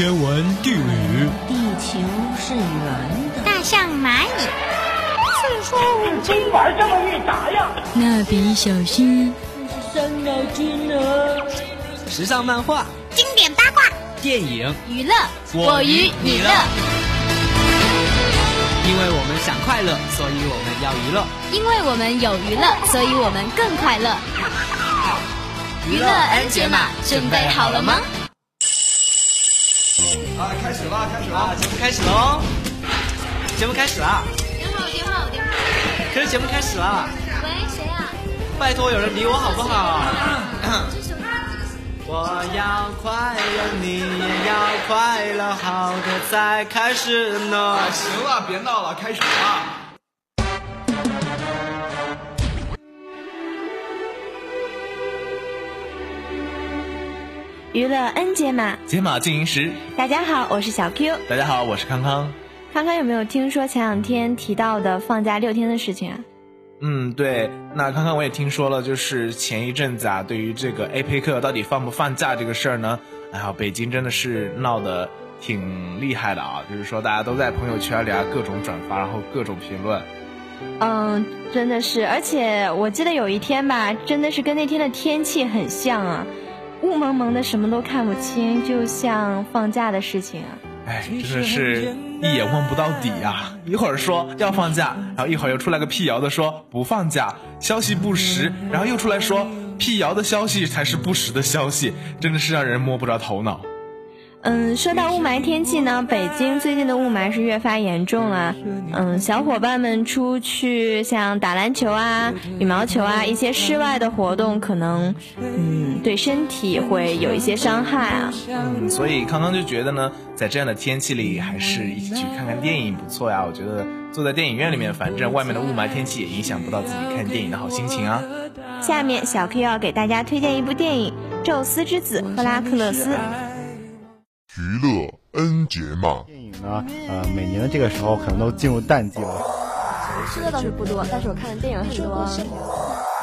天文地理。地球是圆的。大象蚂蚁。四说五经。今晚这么一打呀。蜡笔小新。这是伤脑筋呢。时尚漫画。经典八卦。电影。娱乐。我娱你乐。因为我们想快乐，所以我们要娱乐。因为我们有娱乐，所以我们更快乐。娱乐 N 解码，准备好了吗？啊，开始了，开始了，节目开始喽！节目开始了。电话，电话，电话。可是节目开始了。喂，谁啊？拜托有人理我好不好？我要快乐，你也要快乐，好的再开始呢。行了，别闹了，开始吧。娱乐 N 解码，解码进行时。大家好，我是小 Q。大家好，我是康康。康康有没有听说前两天提到的放假六天的事情啊？嗯，对。那康康我也听说了，就是前一阵子啊，对于这个 APEC 到底放不放假这个事儿呢，哎呀，北京真的是闹得挺厉害的啊。就是说大家都在朋友圈里啊各种转发，然后各种评论。嗯，真的是。而且我记得有一天吧，真的是跟那天的天气很像啊。雾蒙蒙的，什么都看不清，就像放假的事情啊！哎，真的是一眼望不到底啊！一会儿说要放假，然后一会儿又出来个辟谣的说不放假，消息不实，然后又出来说辟谣的消息才是不实的消息，真的是让人摸不着头脑。嗯，说到雾霾天气呢，北京最近的雾霾是越发严重了。嗯，小伙伴们出去像打篮球啊、羽毛球啊一些室外的活动，可能嗯对身体会有一些伤害啊。嗯，所以康康就觉得呢，在这样的天气里，还是一起去看看电影不错呀。我觉得坐在电影院里面，反正外面的雾霾天气也影响不到自己看电影的好心情啊。下面小 Q 要给大家推荐一部电影《宙斯之子赫拉克勒斯》。娱乐 N 节嘛，电影呢，呃，每年的这个时候可能都进入淡季了。吃的倒是不多，但是我看的电影很多。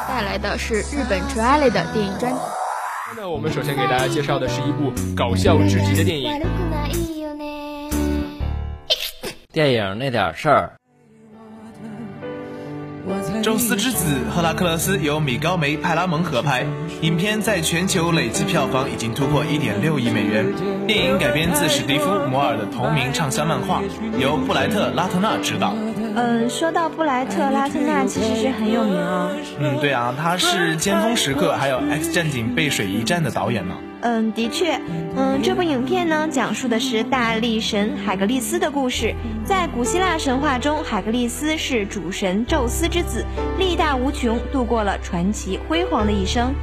带来的是日本纯爱类的电影专辑。那我们首先给大家介绍的是一部搞笑至极的电影。电影那点事儿。宙斯之子赫拉克勒斯由米高梅派拉蒙合拍，影片在全球累计票房已经突破一点六亿美元。电影改编自史蒂夫摩尔的同名畅销漫画，由布莱特拉特纳执导。嗯，说到布莱特拉特纳，其实是很有名哦。嗯，对啊，他是《尖峰时刻》还有《X 战警：背水一战》的导演呢。嗯，的确，嗯，这部影片呢，讲述的是大力神海格力斯的故事。在古希腊神话中，海格力斯是主神宙斯之子，力大无穷，度过了传奇辉煌的一生。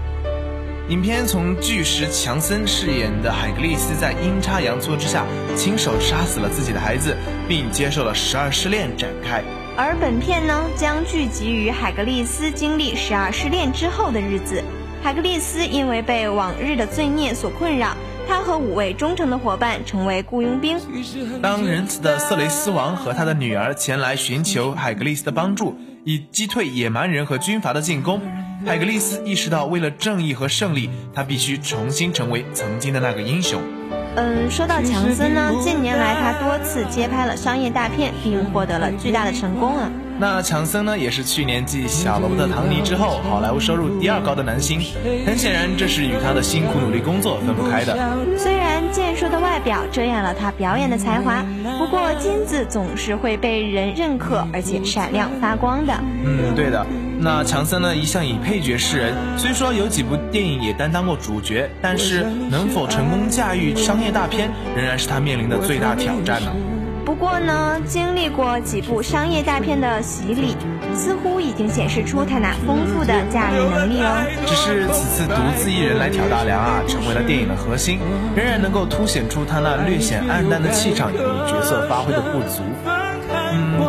影片从巨石强森饰演的海格力斯在阴差阳错之下，亲手杀死了自己的孩子，并接受了十二试炼展开。而本片呢，将聚集于海格力斯经历十二试炼之后的日子。海格力斯因为被往日的罪孽所困扰。他和五位忠诚的伙伴成为雇佣兵。当仁慈的色雷斯王和他的女儿前来寻求海格力斯的帮助，以击退野蛮人和军阀的进攻，海格力斯意识到，为了正义和胜利，他必须重新成为曾经的那个英雄。嗯，说到强森呢，近年来他多次接拍了商业大片，并获得了巨大的成功啊。那强森呢，也是去年继小罗伯特·唐尼之后，好莱坞收入第二高的男星。很显然，这是与他的辛苦努力工作分不开的。虽然健硕的外表遮掩了他表演的才华，不过金子总是会被人认可，而且闪亮发光的。嗯，对的。那强森呢，一向以配角示人，虽说有几部电影也担当过主角，但是能否成功驾驭商业大片，仍然是他面临的最大挑战呢。不过呢，经历过几部商业大片的洗礼，似乎已经显示出他那丰富的驾驭能力哦。只是此次独自一人来挑大梁啊，成为了电影的核心，仍然能够凸显出他那略显暗淡的气场以及角色发挥的不足。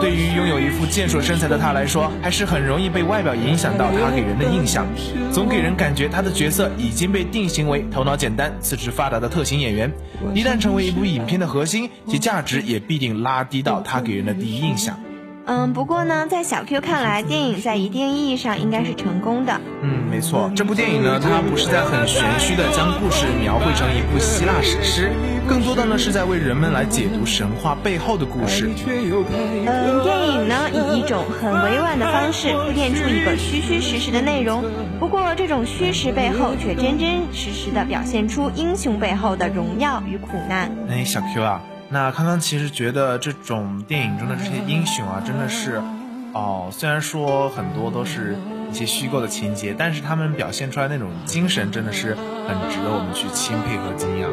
对于拥有一副健硕身材的他来说，还是很容易被外表影响到他给人的印象，总给人感觉他的角色已经被定型为头脑简单、四肢发达的特型演员。一旦成为一部影片的核心，其价值也必定拉低到他给人的第一印象。嗯，不过呢，在小 Q 看来，电影在一定意义上应该是成功的。嗯，没错，这部电影呢，它不是在很玄虚的将故事描绘成一部希腊史诗，更多的呢是在为人们来解读神话背后的故事。嗯，电影呢以一种很委婉的方式铺垫出一个虚虚实实的内容，不过这种虚实背后却真真实实的表现出英雄背后的荣耀与苦难。哎，小 Q 啊。那康康其实觉得这种电影中的这些英雄啊，真的是，哦，虽然说很多都是一些虚构的情节，但是他们表现出来那种精神，真的是很值得我们去钦佩和敬仰。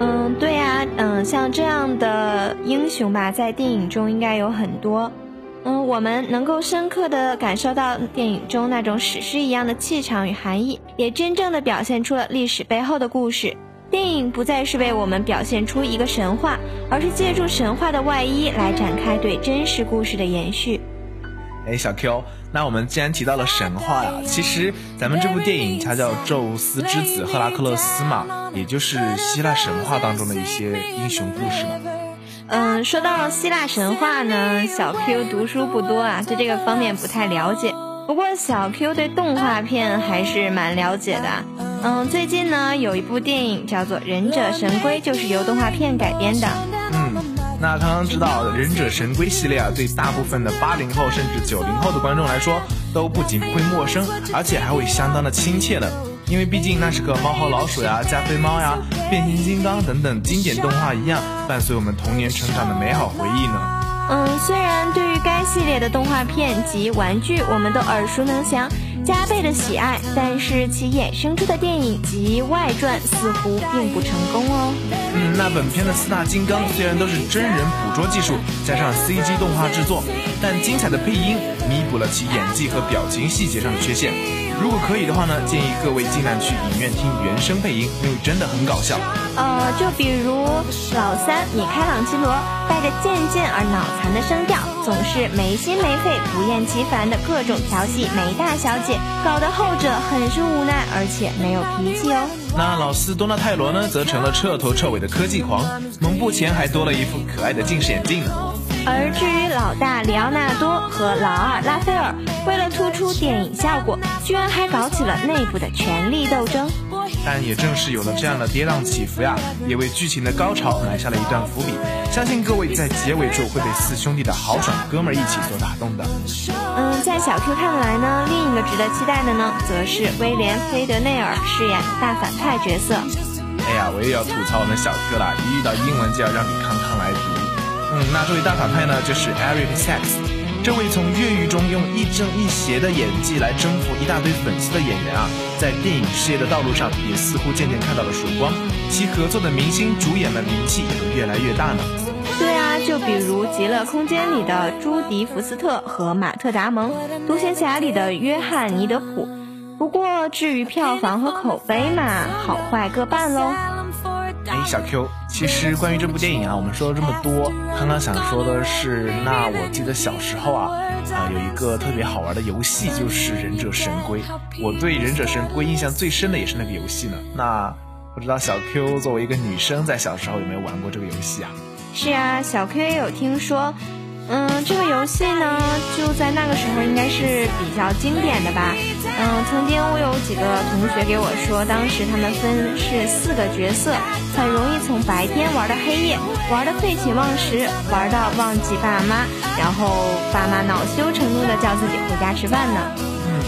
嗯，对呀，嗯，像这样的英雄吧，在电影中应该有很多。嗯，我们能够深刻的感受到电影中那种史诗一样的气场与含义，也真正的表现出了历史背后的故事。电影不再是为我们表现出一个神话，而是借助神话的外衣来展开对真实故事的延续。哎，小 Q，那我们既然提到了神话呀，其实咱们这部电影它叫《宙斯之子赫拉克勒斯》嘛，也就是希腊神话当中的一些英雄故事嘛。嗯，说到希腊神话呢，小 Q 读书不多啊，对这个方面不太了解。不过小 Q 对动画片还是蛮了解的。嗯，最近呢有一部电影叫做《忍者神龟》，就是由动画片改编的。嗯，那刚刚知道《忍者神龟》系列啊，对大部分的八零后甚至九零后的观众来说，都不仅不会陌生，而且还会相当的亲切的。因为毕竟那是个猫和老鼠呀、加菲猫呀、变形金刚等等经典动画一样，伴随我们童年成长的美好回忆呢。嗯，虽然对于该系列的动画片及玩具，我们都耳熟能详。加倍的喜爱，但是其衍生出的电影及外传似乎并不成功哦。嗯，那本片的四大金刚虽然都是真人捕捉技术加上 CG 动画制作，但精彩的配音弥补了其演技和表情细节上的缺陷。如果可以的话呢，建议各位尽量去影院听原声配音，因为真的很搞笑。呃，就比如老三米开朗基罗带着渐渐而脑残的声调，总是没心没肺、不厌其烦的各种调戏梅大小姐，搞得后者很是无奈，而且没有脾气哦。那老四多纳泰罗呢，则成了彻头彻尾的科技狂，蒙布前还多了一副可爱的近视眼镜呢。而至于老大里奥纳多和老二拉斐尔，为了突出电影效果，居然还搞起了内部的权力斗争。但也正是有了这样的跌宕起伏呀，也为剧情的高潮埋下了一段伏笔。相信各位在结尾处会被四兄弟的豪爽哥们义气所打动的。嗯，在小 Q 看来呢，另一个值得期待的呢，则是威廉·菲德内尔饰演的大反派角色。哎呀，我又要吐槽我们小 Q 了，一遇到英文就要让你康康来读。嗯，那这位大反派呢，就是 Eric Sachs，这位从越狱中用亦正亦邪的演技来征服一大堆粉丝的演员啊，在电影事业的道路上也似乎渐渐看到了曙光，其合作的明星主演们名气也越来越大呢。对啊，就比如《极乐空间》里的朱迪福斯特和马特达蒙，《独行侠》里的约翰尼德普。不过至于票房和口碑嘛，好坏各半喽。哎，小 Q，其实关于这部电影啊，我们说了这么多，刚刚想说的是，那我记得小时候啊，啊有一个特别好玩的游戏，就是《忍者神龟》。我对《忍者神龟》印象最深的也是那个游戏呢。那不知道小 Q 作为一个女生，在小时候有没有玩过这个游戏啊？是啊，小 Q 也有听说。嗯，这个游戏呢，就在那个时候应该是比较经典的吧。嗯，曾经我有几个同学给我说，当时他们分是四个角色，很容易从白天玩到黑夜，玩的废寝忘食，玩到忘记爸妈，然后爸妈恼羞成怒的叫自己回家吃饭呢。嗯，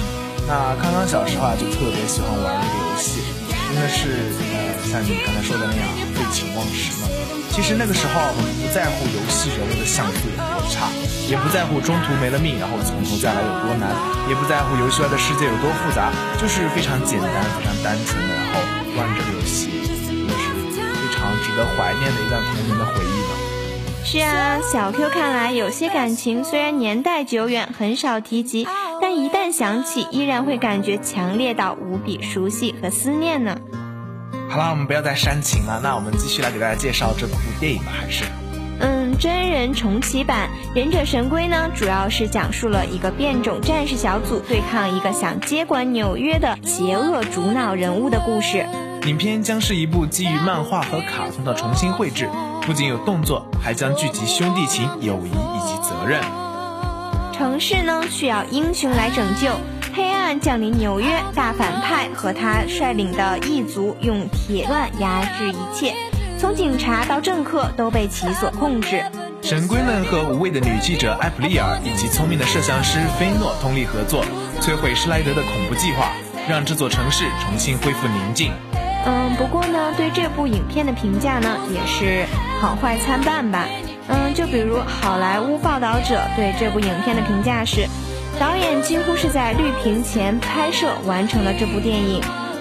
那康康小时候啊，就特别喜欢玩这个游戏，因为是呃，像你刚才说的那样废寝忘食呢。其实那个时候我们不在乎游戏人物的像素有多差，也不在乎中途没了命然后从头再来有多难，也不在乎游戏外的世界有多复杂，就是非常简单、非常单纯的，然后玩这个游戏，也是非常值得怀念的一段童年的回忆呢。是啊，小 Q 看来有些感情虽然年代久远，很少提及，但一旦想起，依然会感觉强烈到无比熟悉和思念呢。好了，我们不要再煽情了。那我们继续来给大家介绍这部电影吧，还是？嗯，真人重启版《忍者神龟》呢，主要是讲述了一个变种战士小组对抗一个想接管纽约的邪恶主脑人物的故事。影片将是一部基于漫画和卡通的重新绘制，不仅有动作，还将聚集兄弟情、友谊以及责任。城市呢需要英雄来拯救，黑暗降临纽约，大反派和他率领的异族用铁腕压制一切，从警察到政客都被其所控制。神龟们和无畏的女记者艾普利尔以及聪明的摄像师菲诺通力合作，摧毁施莱德的恐怖计划，让这座城市重新恢复宁静。嗯，不过呢，对这部影片的评价呢，也是好坏参半吧。嗯，就比如好莱坞报道者对这部影片的评价是，导演几乎是在绿屏前拍摄完成了这部电影，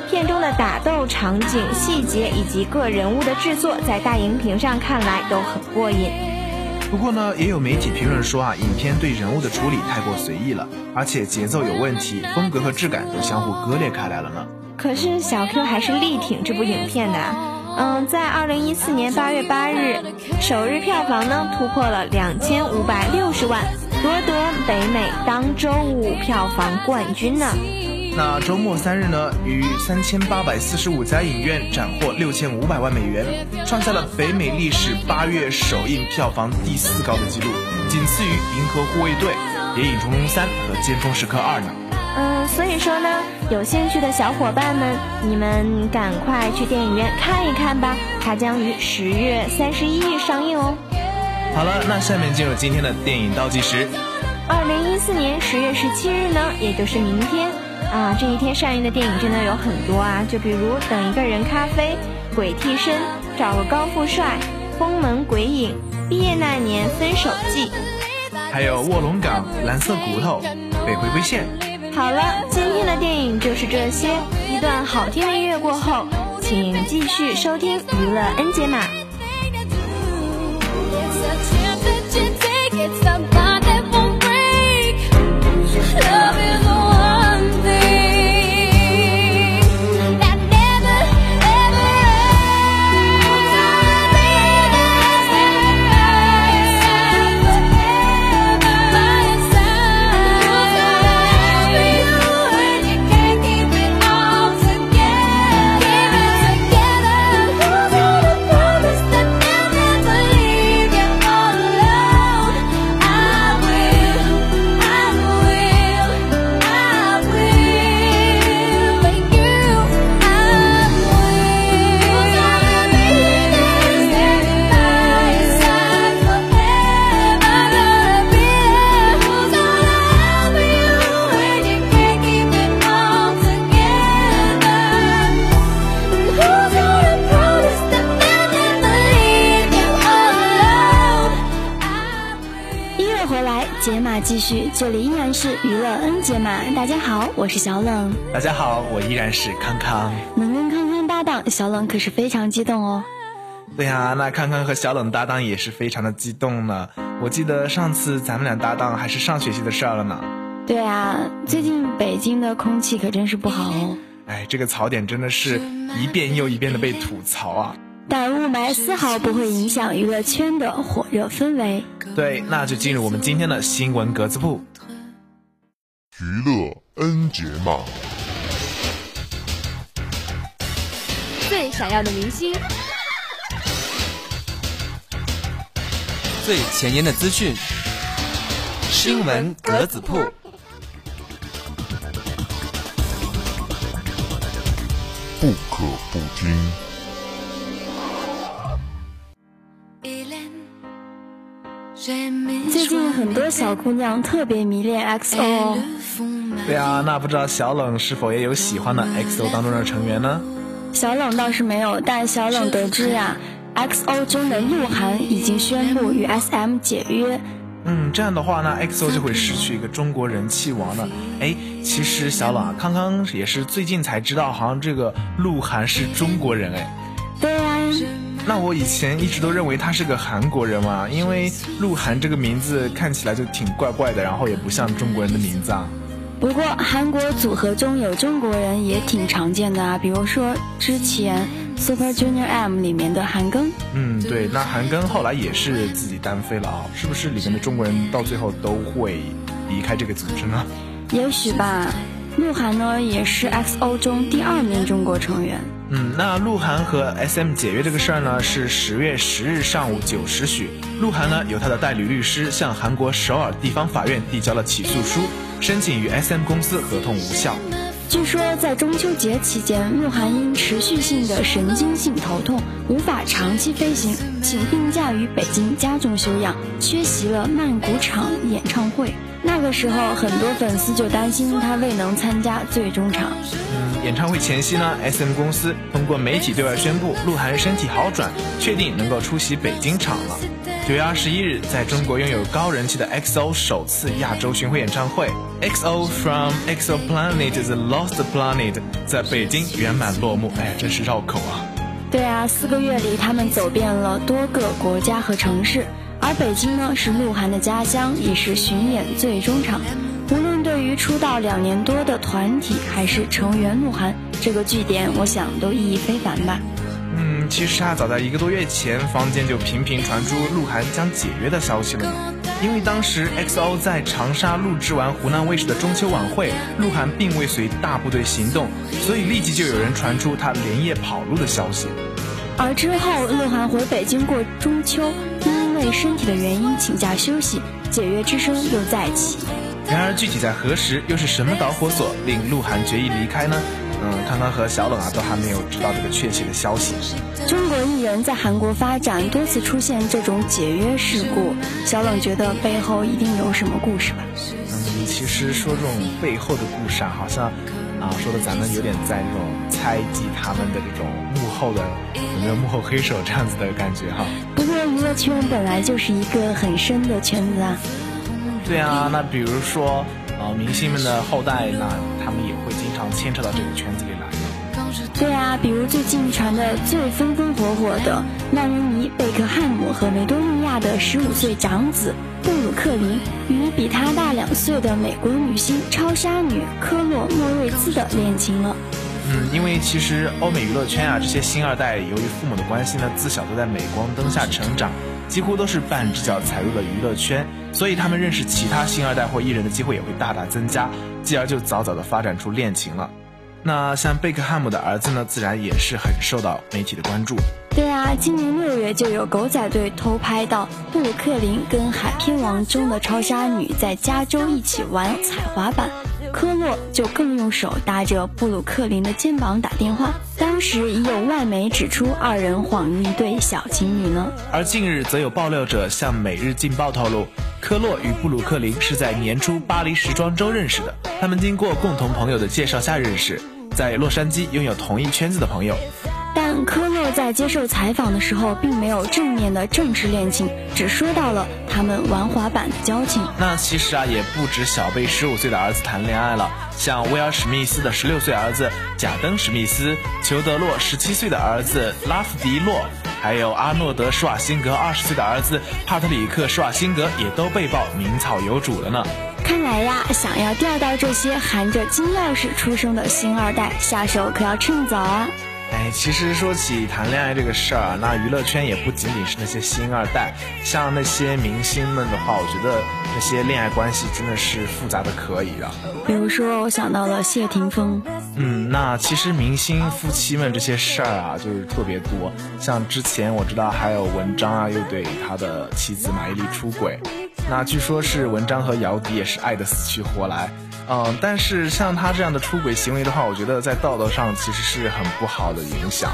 片中的打斗场景、细节以及各人物的制作，在大荧屏上看来都很过瘾。不过呢，也有媒体评论说啊，影片对人物的处理太过随意了，而且节奏有问题，风格和质感都相互割裂开来了呢。可是小 Q 还是力挺这部影片的，嗯，在二零一四年八月八日首日票房呢突破了两千五百六十万，夺得北美当周五票房冠军呢。那周末三日呢，于三千八百四十五家影院斩获六千五百万美元，创下了北美历史八月首映票房第四高的纪录，仅次于《银河护卫队》《谍影重重三》和《尖峰时刻二》呢。嗯，所以说呢，有兴趣的小伙伴们，你们赶快去电影院看一看吧，它将于十月三十一日上映哦。好了，那下面进入今天的电影倒计时。二零一四年十月十七日呢，也就是明天啊，这一天上映的电影真的有很多啊，就比如《等一个人咖啡》《鬼替身》《找个高富帅》《封门鬼影》《毕业那年分手记》，还有《卧龙岗》《蓝色骨头》《北回归线》。好了，今天的电影就是这些。一段好听的音乐过后，请继续收听娱乐 N 解码。是娱乐 N 节嘛。大家好，我是小冷。大家好，我依然是康康。能跟康康搭档，小冷可是非常激动哦。对呀，那康康和小冷搭档也是非常的激动呢。我记得上次咱们俩搭档还是上学期的事儿了呢。对啊，最近北京的空气可真是不好哦。哎，这个槽点真的是一遍又一遍的被吐槽啊。但雾霾丝毫不会影响娱乐圈的火热氛围。对，那就进入我们今天的新闻格子铺。娱乐 N 节嘛，最闪耀的明星，最前沿的资讯，新闻格子铺，不可不听。最近很多小姑娘特别迷恋 XO。对啊，那不知道小冷是否也有喜欢的 XO 当中的成员呢？小冷倒是没有，但小冷得知呀，XO 中的鹿晗已经宣布与 SM 解约。嗯，这样的话，呢 XO 就会失去一个中国人气王了。哎，其实小冷啊，康康也是最近才知道，好像这个鹿晗是中国人哎。对啊。那我以前一直都认为他是个韩国人嘛，因为鹿晗这个名字看起来就挺怪怪的，然后也不像中国人的名字啊。不过韩国组合中有中国人也挺常见的啊，比如说之前 Super Junior M 里面的韩庚。嗯，对，那韩庚后来也是自己单飞了啊，是不是里面的中国人到最后都会离开这个组织呢？也许吧。鹿晗呢也是 XO 中第二名中国成员。嗯，那鹿晗和 SM 解约这个事儿呢，是十月十日上午九时许，鹿晗呢由他的代理律师向韩国首尔地方法院递交了起诉书，申请与 SM 公司合同无效。据说在中秋节期间，鹿晗因持续性的神经性头痛，无法长期飞行，请病假于北京家中休养，缺席了曼谷场演唱会。那个时候，很多粉丝就担心他未能参加最终场。嗯，演唱会前夕呢，SM 公司通过媒体对外宣布，鹿晗身体好转，确定能够出席北京场了。九月二十一日，在中国拥有高人气的 XO 首次亚洲巡回演唱会，XO from XO Planet The Lost Planet 在北京圆满落幕。哎呀，真是绕口啊！对啊，四个月里，他们走遍了多个国家和城市。而北京呢，是鹿晗的家乡，也是巡演最终场。无论对于出道两年多的团体，还是成员鹿晗，这个据点，我想都意义非凡吧。嗯，其实啊，早在一个多月前，坊间就频频传出鹿晗将解约的消息了。因为当时 XO 在长沙录制完湖南卫视的中秋晚会，鹿晗并未随大部队行动，所以立即就有人传出他连夜跑路的消息。而之后，鹿晗回北京过中秋。因为身体的原因请假休息，解约之声又再起。然而具体在何时，又是什么导火索令鹿晗决意离开呢？嗯，康康和小冷啊都还没有知道这个确切的消息。中国艺人在韩国发展多次出现这种解约事故，小冷觉得背后一定有什么故事吧？嗯，其实说这种背后的故事啊，好像啊说的咱们有点在这种猜忌他们的这种幕后的有没有幕后黑手这样子的感觉哈。不过娱乐圈本来就是一个很深的圈子啊。对啊，那比如说，呃，明星们的后代，那他们也会经常牵扯到这个圈子里来。对啊，比如最近传的最风风火火的万人迷贝克汉姆和维多利亚的十五岁长子布鲁克林与比他大两岁的美国女星超杀女科洛莫瑞兹的恋情了。嗯，因为其实欧美娱乐圈啊，这些星二代由于父母的关系呢，自小都在镁光灯下成长，几乎都是半只脚踩入了娱乐圈，所以他们认识其他星二代或艺人的机会也会大大增加，继而就早早的发展出恋情了。那像贝克汉姆的儿子呢，自然也是很受到媒体的关注。对啊，今年六月就有狗仔队偷拍到布鲁克林跟《海天王》中的超杀女在加州一起玩踩滑板。科洛就更用手搭着布鲁克林的肩膀打电话，当时已有外媒指出二人恍如一对小情侣呢。而近日则有爆料者向《每日劲报》透露，科洛与布鲁克林是在年初巴黎时装周认识的，他们经过共同朋友的介绍下认识，在洛杉矶拥有同一圈子的朋友。但科洛在接受采访的时候，并没有正面的正式恋情，只说到了他们玩滑板的交情。那其实啊，也不止小贝十五岁的儿子谈恋爱了，像威尔史密斯的十六岁儿子贾登史密斯，裘德洛十七岁的儿子拉夫迪洛，还有阿诺德施瓦辛格二十岁的儿子帕特里克施瓦辛格，也都被曝名草有主了呢。看来呀，想要钓到这些含着金钥匙出生的星二代，下手可要趁早啊！哎，其实说起谈恋爱这个事儿啊，那娱乐圈也不仅仅是那些星二代，像那些明星们的话，我觉得那些恋爱关系真的是复杂的可以啊。比如说，我想到了谢霆锋。嗯，那其实明星夫妻们这些事儿啊，就是特别多。像之前我知道还有文章啊，又对他的妻子马伊琍出轨，那据说是文章和姚笛也是爱得死去活来。嗯，但是像他这样的出轨行为的话，我觉得在道德上其实是很不好的影响。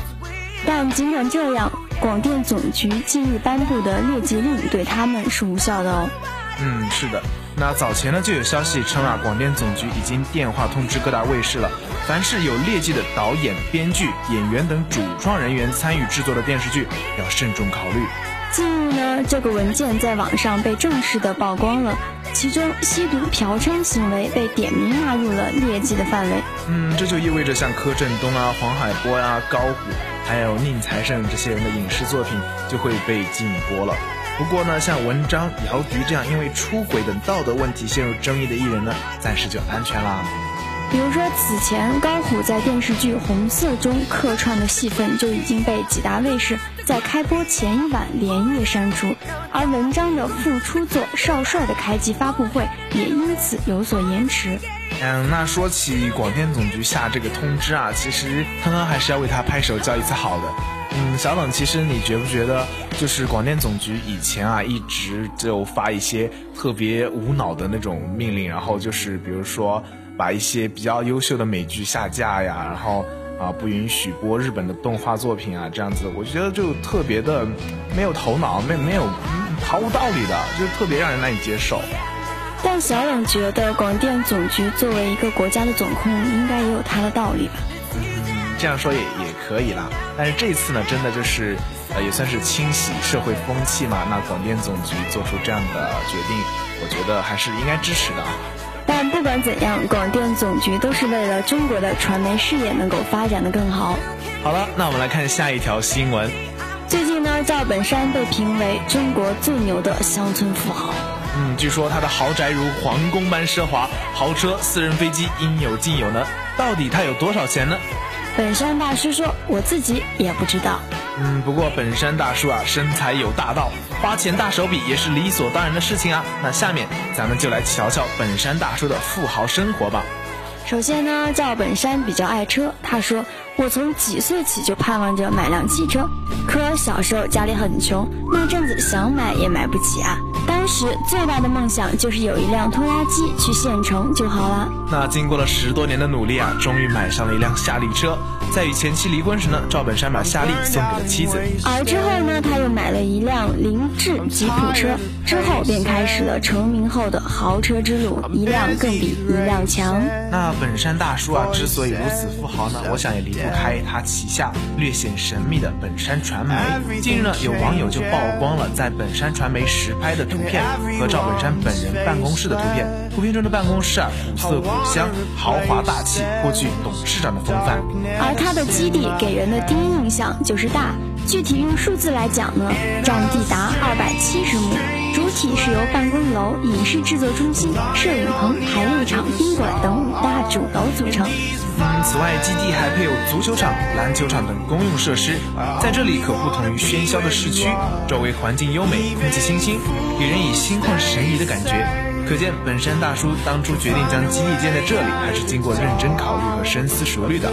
但尽管这样，广电总局近日颁布的劣迹令对他们是无效的哦。嗯，是的。那早前呢就有消息称啊，广电总局已经电话通知各大卫视了，凡是有劣迹的导演、编剧、演员等主创人员参与制作的电视剧，要慎重考虑。近日呢，这个文件在网上被正式的曝光了，其中吸毒、嫖娼行为被点名纳入了劣迹的范围。嗯，这就意味着像柯震东啊、黄海波呀、高虎，还有宁财神这些人的影视作品就会被禁播了。不过呢，像文章、姚笛这样因为出轨等道德问题陷入争议的艺人呢，暂时就安全啦。比如说，此前高虎在电视剧《红色》中客串的戏份就已经被几大卫视在开播前一晚连夜删除，而文章的复出作《少帅》的开机发布会也因此有所延迟。嗯，那说起广电总局下这个通知啊，其实汤汤还是要为他拍手叫一次好的。嗯，小冷，其实你觉不觉得，就是广电总局以前啊，一直就发一些特别无脑的那种命令，然后就是比如说把一些比较优秀的美剧下架呀，然后啊不允许播日本的动画作品啊，这样子，我觉得就特别的没有头脑，没没有毫无道理的，就是特别让人难以接受。但小冷觉得广电总局作为一个国家的总控，应该也有它的道理吧。这样说也也可以啦，但是这次呢，真的就是，呃，也算是清洗社会风气嘛。那广电总局做出这样的决定，我觉得还是应该支持的。但不管怎样，广电总局都是为了中国的传媒事业能够发展的更好。好了，那我们来看下一条新闻。最近呢，赵本山被评为中国最牛的乡村富豪。嗯，据说他的豪宅如皇宫般奢华，豪车、私人飞机应有尽有呢。到底他有多少钱呢？本山大叔说：“我自己也不知道。”嗯，不过本山大叔啊，身材有大道，花钱大手笔也是理所当然的事情啊。那下面咱们就来瞧瞧本山大叔的富豪生活吧。首先呢，赵本山比较爱车，他说：“我从几岁起就盼望着买辆汽车，可小时候家里很穷，那阵子想买也买不起啊。时最大的梦想就是有一辆拖拉机去县城就好了。那经过了十多年的努力啊，终于买上了一辆夏利车。”在与前妻离婚时呢，赵本山把夏利送给了妻子，而之后呢，他又买了一辆凌志吉普车，之后便开始了成名后的豪车之路，一辆更比一辆强。那本山大叔啊，之所以如此富豪呢，我想也离不开他旗下略显神秘的本山传媒。近日呢，有网友就曝光了在本山传媒实拍的图片和赵本山本人办公室的图片。图片中的办公室啊，古色古香，豪华大气，颇具董事长的风范。而它的基地给人的第一印象就是大，具体用数字来讲呢，占地达二百七十亩，主体是由办公楼、影视制作中心、摄影棚、排练场、宾馆等五大主楼组成。嗯，此外，基地还配有足球场、篮球场等公用设施，在这里可不同于喧嚣的市区，周围环境优美，空气清新，给人以心旷神怡的感觉。可见本山大叔当初决定将基地建在这里，还是经过认真考虑和深思熟虑的。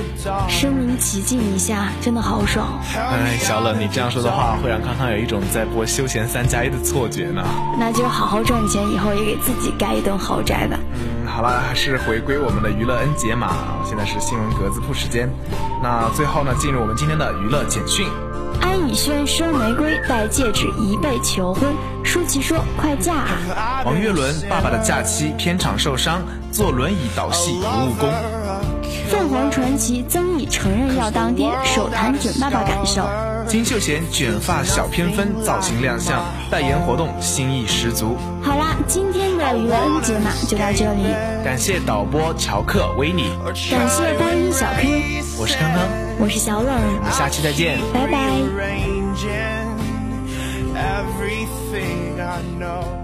身临其境一下，真的好爽。哎，小冷，你这样说的话，会让康康有一种在播休闲三加一的错觉呢。那就好好赚钱，以后也给自己盖一栋豪宅吧。嗯，好了，还是回归我们的娱乐恩解码。现在是新闻格子铺时间。那最后呢，进入我们今天的娱乐简讯。安以轩收玫瑰，戴戒指一被求婚。舒淇说：“快嫁啊！”王岳伦爸爸的假期片场受伤，坐轮椅导戏不误工。凤凰传奇曾毅承认要当爹，手谈准爸爸感受。金秀贤卷发小偏分造型亮相，代言活动心意十足。好啦，今天的娱乐 N 节码就到这里。感谢导播乔克维尼，感谢播音小 Q，我是康康，我是小冷，我们下期再见，拜拜。everything I know.